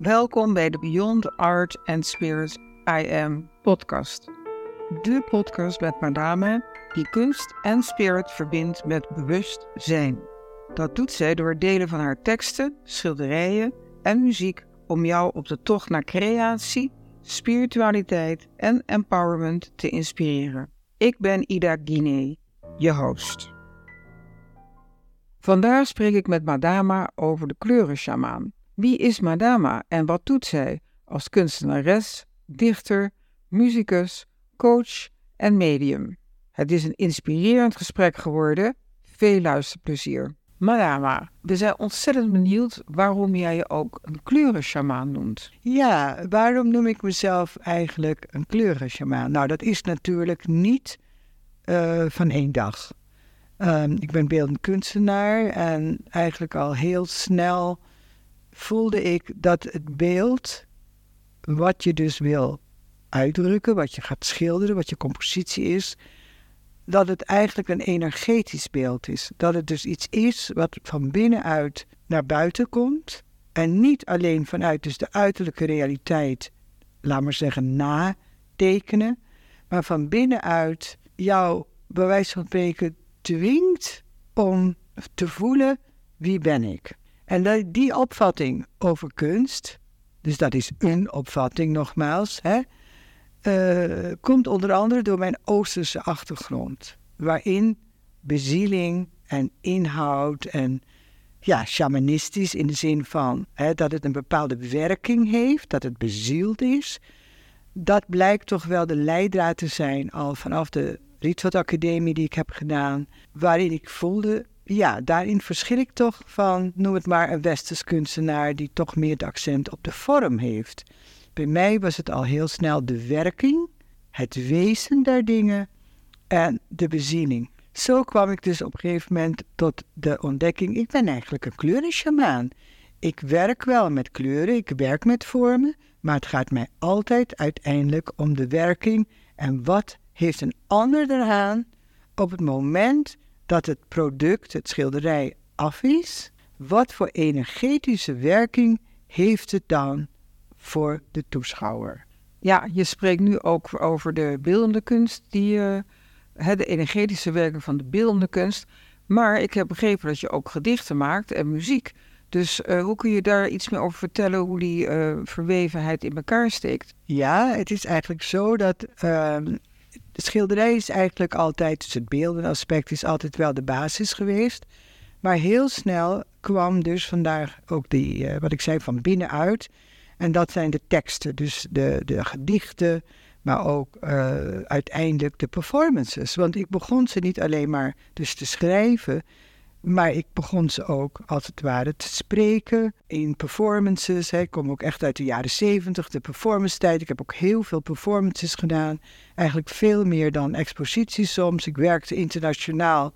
Welkom bij de Beyond Art and Spirit I Am podcast. De podcast met Madame die kunst en spirit verbindt met bewust zijn. Dat doet zij door het delen van haar teksten, schilderijen en muziek om jou op de tocht naar creatie, spiritualiteit en empowerment te inspireren. Ik ben Ida Guinee, je host. Vandaag spreek ik met Madama over de kleurenshamaan. Wie is Madama en wat doet zij als kunstenares, dichter, muzikus, coach en medium? Het is een inspirerend gesprek geworden. Veel luisterplezier. Madama, we zijn ontzettend benieuwd waarom jij je ook een kleurenshamaan noemt. Ja, waarom noem ik mezelf eigenlijk een kleurenshamaan? Nou, dat is natuurlijk niet uh, van één dag. Um, ik ben beeldend kunstenaar en eigenlijk al heel snel voelde ik dat het beeld, wat je dus wil uitdrukken, wat je gaat schilderen, wat je compositie is, dat het eigenlijk een energetisch beeld is. Dat het dus iets is wat van binnenuit naar buiten komt en niet alleen vanuit dus de uiterlijke realiteit, laat maar zeggen, natekenen, maar van binnenuit jou bij wijze van spreken dwingt om te voelen wie ben ik. En die opvatting over kunst, dus dat is een opvatting nogmaals, hè, uh, komt onder andere door mijn Oosterse achtergrond, waarin bezieling en inhoud en ja, shamanistisch in de zin van hè, dat het een bepaalde werking heeft, dat het bezield is. Dat blijkt toch wel de leidraad te zijn al vanaf de Rietveld Academie die ik heb gedaan, waarin ik voelde, ja, daarin verschil ik toch van, noem het maar, een westers kunstenaar die toch meer het accent op de vorm heeft. Bij mij was het al heel snel de werking, het wezen der dingen en de bezieling. Zo kwam ik dus op een gegeven moment tot de ontdekking: ik ben eigenlijk een kleurenshamaan. Ik werk wel met kleuren, ik werk met vormen, maar het gaat mij altijd uiteindelijk om de werking en wat heeft een ander eraan op het moment dat het product, het schilderij, af is. Wat voor energetische werking heeft het dan voor de toeschouwer. Ja, je spreekt nu ook over de beeldende kunst, die, uh, de energetische werking van de beeldende kunst. Maar ik heb begrepen dat je ook gedichten maakt en muziek. Dus uh, hoe kun je daar iets meer over vertellen, hoe die uh, verwevenheid in elkaar steekt? Ja, het is eigenlijk zo dat ehm, de schilderij is eigenlijk altijd, dus het beeldenaspect is altijd wel de basis geweest. Maar heel snel kwam dus vandaag ook die, wat ik zei, van binnenuit en dat zijn de teksten, dus de, de gedichten, maar ook uh, uiteindelijk de performances. Want ik begon ze niet alleen maar dus te schrijven, maar ik begon ze ook als het ware te spreken in performances. Ik kom ook echt uit de jaren zeventig, de performance tijd. Ik heb ook heel veel performances gedaan. Eigenlijk veel meer dan exposities soms. Ik werkte internationaal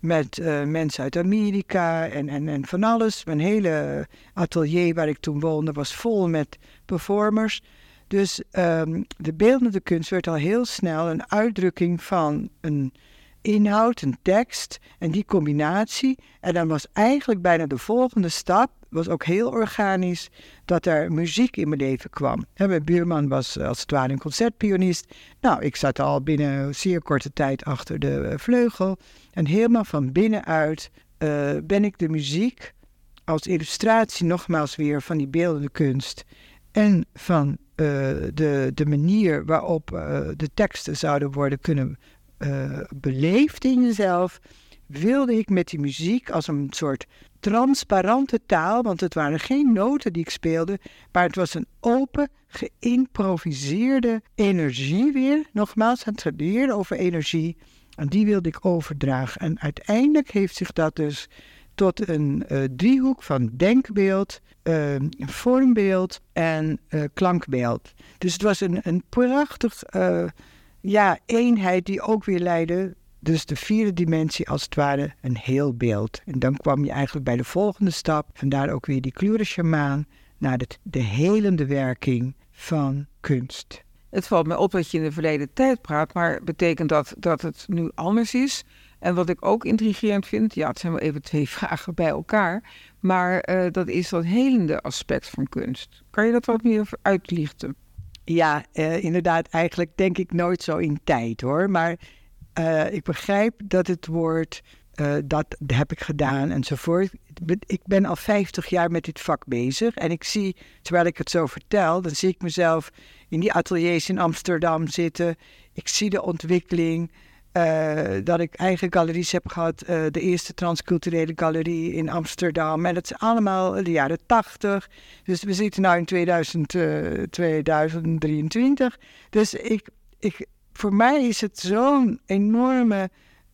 met uh, mensen uit Amerika en, en, en van alles. Mijn hele atelier waar ik toen woonde was vol met performers. Dus um, de beeldende kunst werd al heel snel een uitdrukking van een inhoud, een tekst en die combinatie. En dan was eigenlijk bijna de volgende stap, was ook heel organisch, dat er muziek in mijn leven kwam. mijn buurman was eh, als het ware een concertpianist. Nou, ik zat al binnen zeer korte tijd achter de eh, vleugel. En helemaal van binnenuit uh, ben ik de muziek als illustratie nogmaals weer van die beeldende kunst en van de, de manier waarop de teksten zouden worden kunnen beleefd in jezelf, wilde ik met die muziek als een soort transparante taal, want het waren geen noten die ik speelde, maar het was een open, geïmproviseerde energie weer. Nogmaals, het leren over energie. En die wilde ik overdragen. En uiteindelijk heeft zich dat dus tot een uh, driehoek van denkbeeld, uh, vormbeeld en klankbeeld. Dus het was een, een prachtig ja, eenheid die ook weer leidde dus de vierde dimensie als het ware een heel beeld. En dan kwam je eigenlijk bij de volgende stap, vandaar ook weer die kleuren naar de, de helende werking van kunst. Het valt me op dat je in de verleden tijd praat, maar betekent dat dat het nu anders is? En wat ik ook intrigerend vind, ja, het zijn wel even twee vragen bij elkaar, maar uh, dat is dat helende aspect van kunst. Kan je dat wat meer uitlichten? Ja, uh, inderdaad, eigenlijk denk ik nooit zo in tijd hoor. Maar uh, ik begrijp dat het woord, dat heb ik gedaan enzovoort. Ik ben al 50 jaar met dit vak bezig en ik zie, terwijl ik het zo vertel, dan zie ik mezelf in die ateliers in Amsterdam zitten. Ik zie de ontwikkeling. Uh, dat ik eigen galeries heb gehad. Uh, de eerste transculturele galerie in Amsterdam. En dat is allemaal de jaren 80. Dus we zitten nu in 2000, uh, 2023. Dus ik, ik, voor mij is het zo'n enorme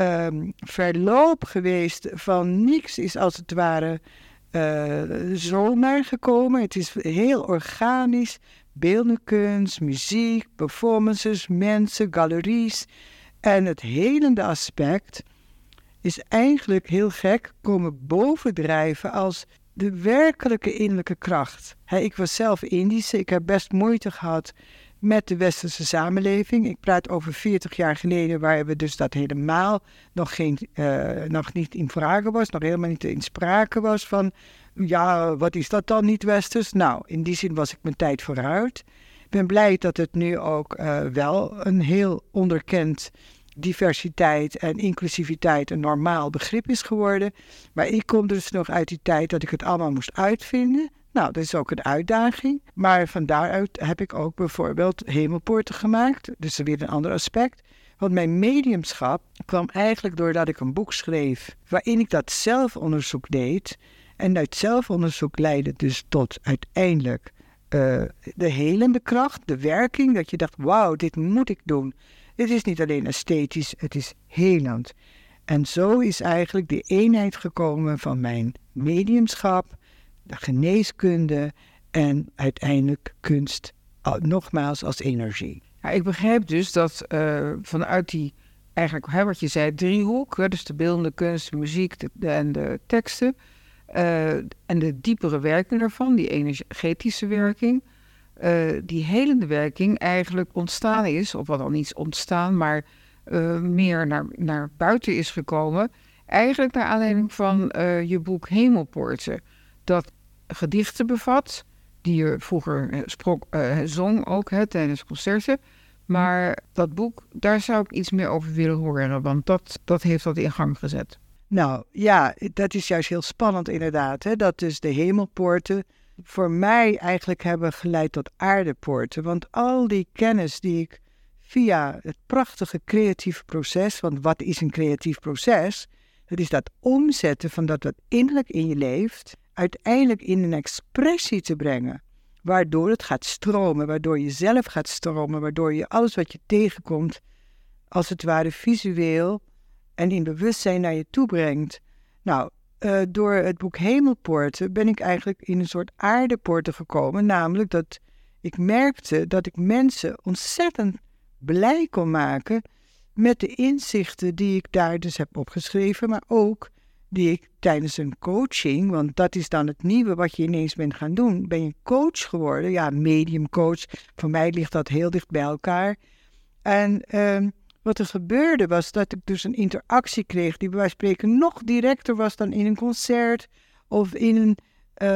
um, verloop geweest van niks is als het ware zomaar gekomen. Het is heel organisch. Beeldende kunst, muziek, performances, mensen, galeries. En het helende aspect is eigenlijk heel gek komen bovendrijven als de werkelijke innerlijke kracht. ik was zelf Indische, ik heb best moeite gehad met de westerse samenleving. Ik praat over 40 jaar geleden, waar we dus dat helemaal nog, geen, uh, nog niet in vragen was, nog helemaal niet in sprake was van, ja, wat is dat dan niet westers? Nou, in die zin was ik mijn tijd vooruit. Ik ben blij dat het nu ook uh, wel een heel onderkend diversiteit en inclusiviteit een normaal begrip is geworden. Maar ik kom dus nog uit die tijd dat ik het allemaal moest uitvinden. Nou, dat is ook een uitdaging. Maar van daaruit heb ik ook bijvoorbeeld hemelpoorten gemaakt. Dus weer een ander aspect. Want mijn mediumschap kwam eigenlijk doordat ik een boek schreef waarin ik dat zelfonderzoek deed. En uit zelfonderzoek leidde dus tot uiteindelijk uh, de helende kracht, de werking. Dat je dacht, wauw, dit moet ik doen. Dit is niet alleen esthetisch, het is helend. En zo is eigenlijk de eenheid gekomen van mijn mediumschap, de geneeskunde en uiteindelijk kunst, nogmaals als energie. Ja, ik begrijp dus dat uh, vanuit die, eigenlijk wat je zei, driehoek, dus de beeldende kunst, de muziek en de teksten, uh, en de diepere werking daarvan, die energetische werking, uh, die helende werking eigenlijk ontstaan is, of wat al niet ontstaan, maar uh, meer naar, naar buiten is gekomen. Eigenlijk naar aanleiding van je boek Hemelpoorten. Dat gedichten bevat, die je vroeger zong ook hè, tijdens concerten. Maar dat boek, daar zou ik iets meer over willen horen, want dat, dat heeft dat in gang gezet. Nou ja, dat is juist heel spannend inderdaad. Hè? Dat dus de hemelpoorten voor mij eigenlijk hebben geleid tot aardepoorten. Want al die kennis die ik via het prachtige creatieve proces, want wat is een creatief proces? Het is dat omzetten van dat wat innerlijk in je leeft, uiteindelijk in een expressie te brengen. Waardoor het gaat stromen, waardoor je zelf gaat stromen, waardoor je alles wat je tegenkomt, als het ware visueel en in bewustzijn naar je toe brengt. Nou, uh, door het boek Hemelpoorten ben ik eigenlijk in een soort aardepoorten gekomen. Namelijk dat ik merkte dat ik mensen ontzettend blij kon maken met de inzichten die ik daar dus heb opgeschreven, maar ook die ik tijdens een coaching, want dat is dan het nieuwe wat je ineens bent gaan doen, ben je coach geworden, ja, medium coach. Voor mij ligt dat heel dicht bij elkaar. En uh, wat er gebeurde was dat ik dus een interactie kreeg die bij wijze van spreken nog directer was dan in een concert of in een, uh,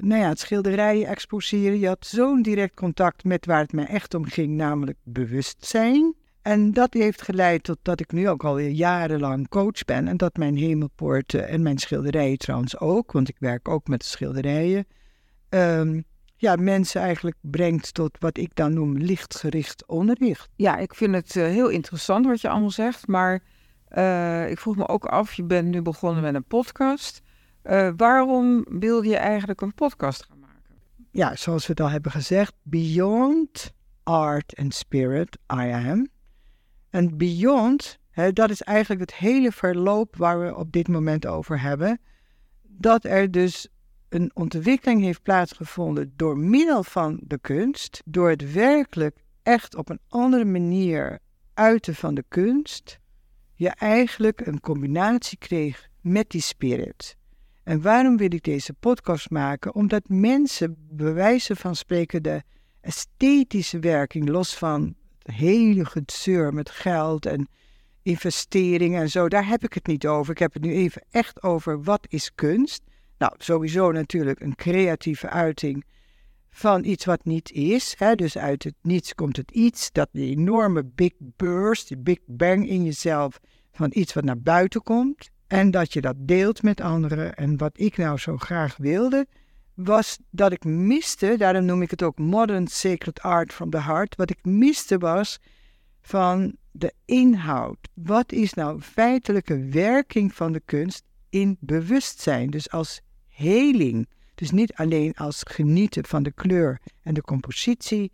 nou ja, het schilderijen exposeren. Je had zo'n direct contact met waar het mij echt om ging, namelijk bewustzijn. En dat heeft geleid tot dat ik nu ook alweer jarenlang coach ben. En dat mijn hemelpoorten en mijn schilderijen trouwens ook, want ik werk ook met schilderijen. Um, ja, mensen eigenlijk brengt tot wat ik dan noem lichtgericht onderricht. Ja, ik vind het uh, heel interessant wat je allemaal zegt, maar uh, ik vroeg me ook af, je bent nu begonnen met een podcast. Uh, waarom wilde je eigenlijk een podcast gaan maken? Ja, zoals we het al hebben gezegd, beyond art and spirit, I am. En beyond, hè, dat is eigenlijk het hele verloop waar we op dit moment over hebben. Dat er dus een ontwikkeling heeft plaatsgevonden door middel van de kunst, door het werkelijk echt op een andere manier uiten van de kunst, je eigenlijk een combinatie kreeg met die spirit. En waarom wil ik deze podcast maken? Omdat mensen bewijzen van spreken de esthetische werking, los van het hele gezeur met geld en investeringen en zo. Daar heb ik het niet over. Ik heb het nu even echt over wat is kunst. Nou, sowieso natuurlijk een creatieve uiting van iets wat niet is. Hè? Dus uit het niets komt het iets. Dat die enorme big burst, die big bang in jezelf van iets wat naar buiten komt. En dat je dat deelt met anderen. En wat ik nou zo graag wilde, was dat ik miste, daarom noem ik het ook Modern Sacred Art from the Heart. Wat ik miste was van de inhoud. Wat is nou feitelijke werking van de kunst in bewustzijn? Dus als heling. Dus niet alleen als genieten van de kleur en de compositie,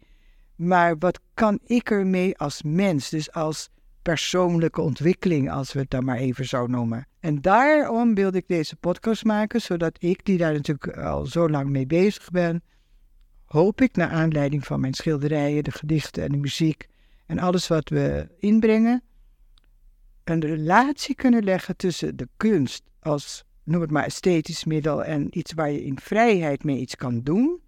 maar wat kan ik ermee als mens? Dus als persoonlijke ontwikkeling, als we het dan maar even zo noemen. En daarom wilde ik deze podcast maken, zodat ik, die daar natuurlijk al zo lang mee bezig ben, hoop ik naar aanleiding van mijn schilderijen, de gedichten en de muziek en alles wat we inbrengen, een relatie kunnen leggen tussen de kunst als, noem het maar, esthetisch middel en iets waar je in vrijheid mee iets kan doen.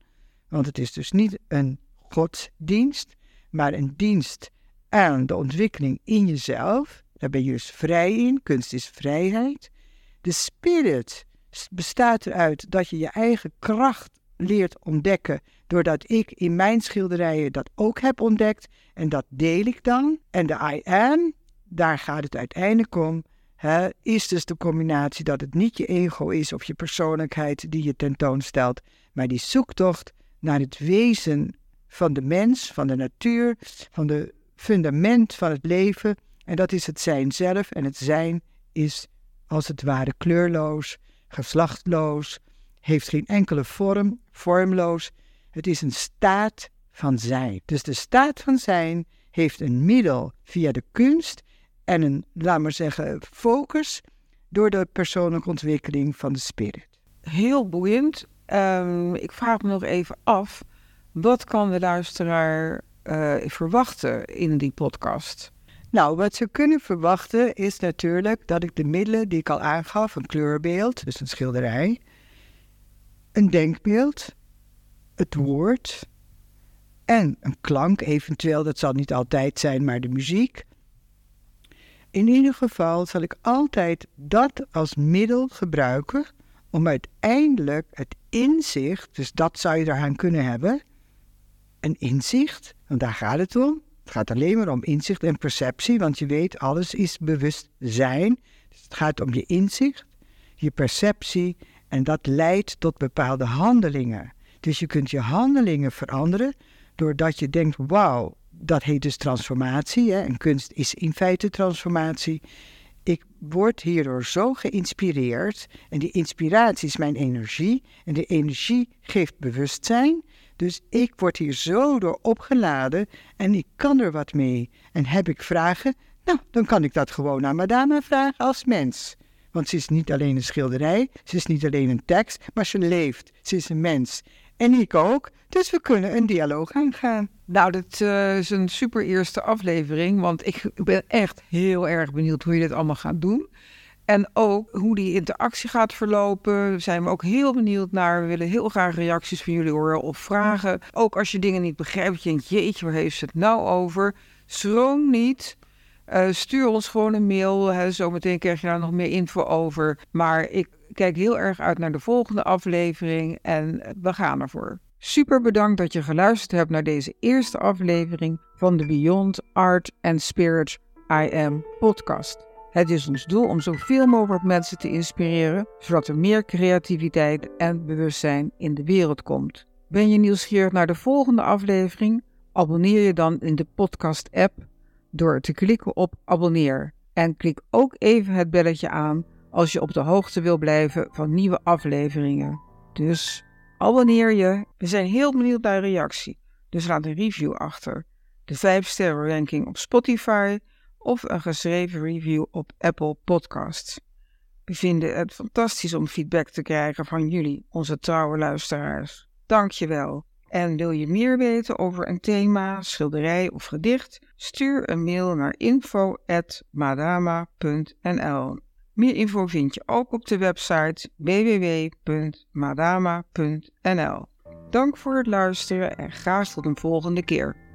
Want het is dus niet een godsdienst, maar een dienst aan de ontwikkeling in jezelf. Daar ben je dus vrij in. Kunst is vrijheid. De spirit bestaat eruit dat je je eigen kracht leert ontdekken. Doordat ik in mijn schilderijen dat ook heb ontdekt. En dat deel ik dan. En de I am, daar gaat het uiteindelijk om. Is dus de combinatie dat het niet je ego is of je persoonlijkheid die je tentoonstelt. Maar die zoektocht naar het wezen van de mens, van de natuur, van de fundament van het leven en dat is het zijn zelf. En het zijn is als het ware kleurloos, geslachtloos, heeft geen enkele vorm, vormloos. Het is een staat van zijn. Dus de staat van zijn heeft een middel via de kunst en een, laat maar zeggen, focus door de persoonlijke ontwikkeling van de spirit. Heel boeiend. Um, ik vraag me nog even af, wat kan de luisteraar uh, verwachten in die podcast? Nou, wat ze kunnen verwachten is natuurlijk dat ik de middelen die ik al aangaf, een kleurbeeld, dus een schilderij, een denkbeeld, het woord en een klank eventueel, dat zal niet altijd zijn, maar de muziek. In ieder geval zal ik altijd dat als middel gebruiken om uiteindelijk het inzicht, dus dat zou je eraan kunnen hebben, een inzicht, want daar gaat het om. Het gaat alleen maar om inzicht en perceptie, want je weet, alles is bewustzijn. Dus het gaat om je inzicht, je perceptie en dat leidt tot bepaalde handelingen. Dus je kunt je handelingen veranderen doordat je denkt, wauw, dat heet dus transformatie. Hè? En kunst is in feite transformatie. Ik word hierdoor zo geïnspireerd en die inspiratie is mijn energie en de energie geeft bewustzijn. Dus ik word hier zo door opgeladen en ik kan er wat mee. En heb ik vragen? Nou, dan kan ik dat gewoon aan madame vragen als mens. Want ze is niet alleen een schilderij, ze is niet alleen een tekst, maar ze leeft. Ze is een mens. En ik ook, dus we kunnen een dialoog aangaan. Nou, dat uh, is een super eerste aflevering, want ik ben echt heel erg benieuwd hoe je dit allemaal gaat doen. En ook hoe die interactie gaat verlopen, zijn we ook heel benieuwd naar. We willen heel graag reacties van jullie horen of vragen. Ook als je dingen niet begrijpt, je denkt, jeetje, waar heeft ze het nou over? Schroom niet. Uh, stuur ons gewoon een mail. Zometeen krijg je daar nog meer info over. Maar ik kijk heel erg uit naar de volgende aflevering en we gaan ervoor. Super bedankt dat je geluisterd hebt naar deze eerste aflevering van de Beyond Art and Spirit I Am podcast. Het is ons doel om zoveel mogelijk mensen te inspireren, zodat er meer creativiteit en bewustzijn in de wereld komt. Ben je nieuwsgierig naar de volgende aflevering? Abonneer je dan in de podcast-app door te klikken op abonneer. En klik ook even het belletje aan als je op de hoogte wil blijven van nieuwe afleveringen. Dus abonneer je. We zijn heel benieuwd naar reactie. Dus laat een review achter. De 5 sterren ranking op Spotify of een geschreven review op Apple Podcasts. We vinden het fantastisch om feedback te krijgen van jullie, onze trouwe luisteraars. Dank je wel. En wil je meer weten over een thema, schilderij of gedicht? Stuur een mail naar info.madama.nl. Meer info vind je ook op de website www.madama.nl. Dank voor het luisteren en graag tot een volgende keer.